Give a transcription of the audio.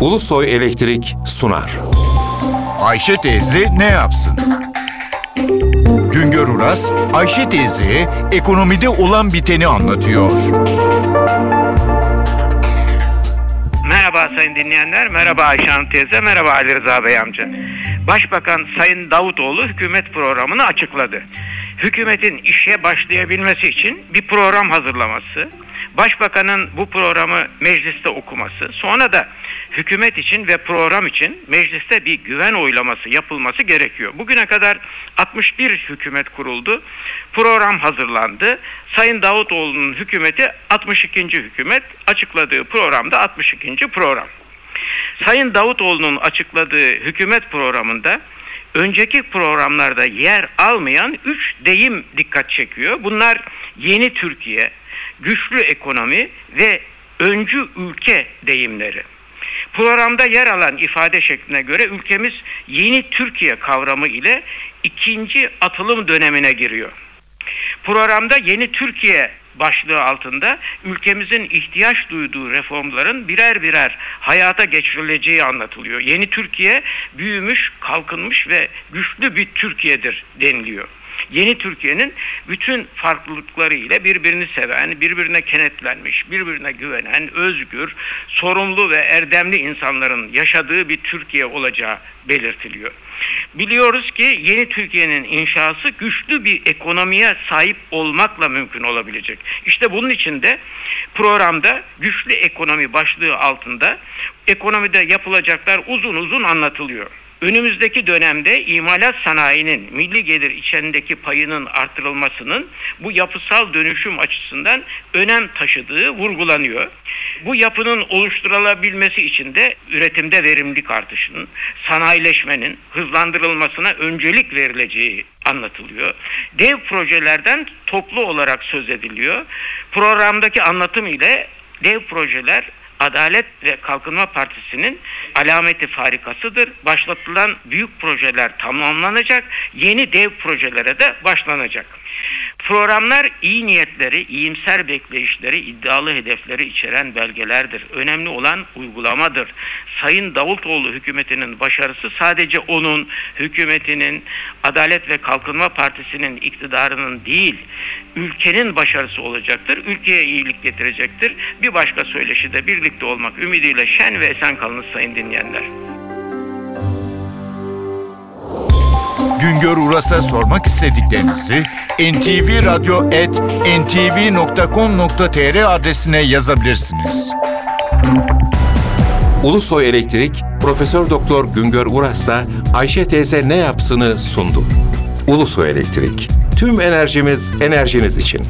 Ulusoy Elektrik sunar. Ayşe teyze ne yapsın? Güngör Uras, Ayşe teyze ekonomide olan biteni anlatıyor. Merhaba sayın dinleyenler, merhaba Ayşe Hanım teyze, merhaba Ali Rıza Bey amca. Başbakan Sayın Davutoğlu hükümet programını açıkladı. Hükümetin işe başlayabilmesi için bir program hazırlaması, Başbakanın bu programı mecliste okuması, sonra da hükümet için ve program için mecliste bir güven oylaması yapılması gerekiyor. Bugüne kadar 61 hükümet kuruldu, program hazırlandı. Sayın Davutoğlu'nun hükümeti 62. hükümet açıkladığı programda 62. program. Sayın Davutoğlu'nun açıkladığı hükümet programında önceki programlarda yer almayan 3 deyim dikkat çekiyor. Bunlar yeni Türkiye, güçlü ekonomi ve öncü ülke deyimleri. Programda yer alan ifade şekline göre ülkemiz yeni Türkiye kavramı ile ikinci atılım dönemine giriyor. Programda yeni Türkiye başlığı altında ülkemizin ihtiyaç duyduğu reformların birer birer hayata geçirileceği anlatılıyor. Yeni Türkiye büyümüş, kalkınmış ve güçlü bir Türkiye'dir deniliyor. Yeni Türkiye'nin bütün farklılıkları ile birbirini seven, birbirine kenetlenmiş, birbirine güvenen, özgür, sorumlu ve erdemli insanların yaşadığı bir Türkiye olacağı belirtiliyor. Biliyoruz ki yeni Türkiye'nin inşası güçlü bir ekonomiye sahip olmakla mümkün olabilecek. İşte bunun için de programda güçlü ekonomi başlığı altında ekonomide yapılacaklar uzun uzun anlatılıyor. Önümüzdeki dönemde imalat sanayinin milli gelir içerisindeki payının artırılmasının bu yapısal dönüşüm açısından önem taşıdığı vurgulanıyor. Bu yapının oluşturulabilmesi için de üretimde verimlilik artışının, sanayileşmenin hızlandırılmasına öncelik verileceği anlatılıyor. Dev projelerden toplu olarak söz ediliyor. Programdaki anlatım ile dev projeler Adalet ve Kalkınma Partisi'nin alameti farikasıdır. Başlatılan büyük projeler tamamlanacak, yeni dev projelere de başlanacak. Programlar iyi niyetleri, iyimser bekleyişleri, iddialı hedefleri içeren belgelerdir. Önemli olan uygulamadır. Sayın Davutoğlu hükümetinin başarısı sadece onun, hükümetinin, Adalet ve Kalkınma Partisi'nin iktidarının değil, ülkenin başarısı olacaktır. Ülkeye iyilik getirecektir. Bir başka söyleşide birlikte olmak ümidiyle şen ve esen kalınız sayın dinleyenler. Güngör Uras'a sormak istediklerinizi ntvradio.ntv.com.tr adresine yazabilirsiniz. Ulusoy Elektrik Profesör Doktor Güngör Uras'la Ayşe teyze ne yapsını sundu. Ulusoy Elektrik. Tüm enerjimiz enerjiniz için.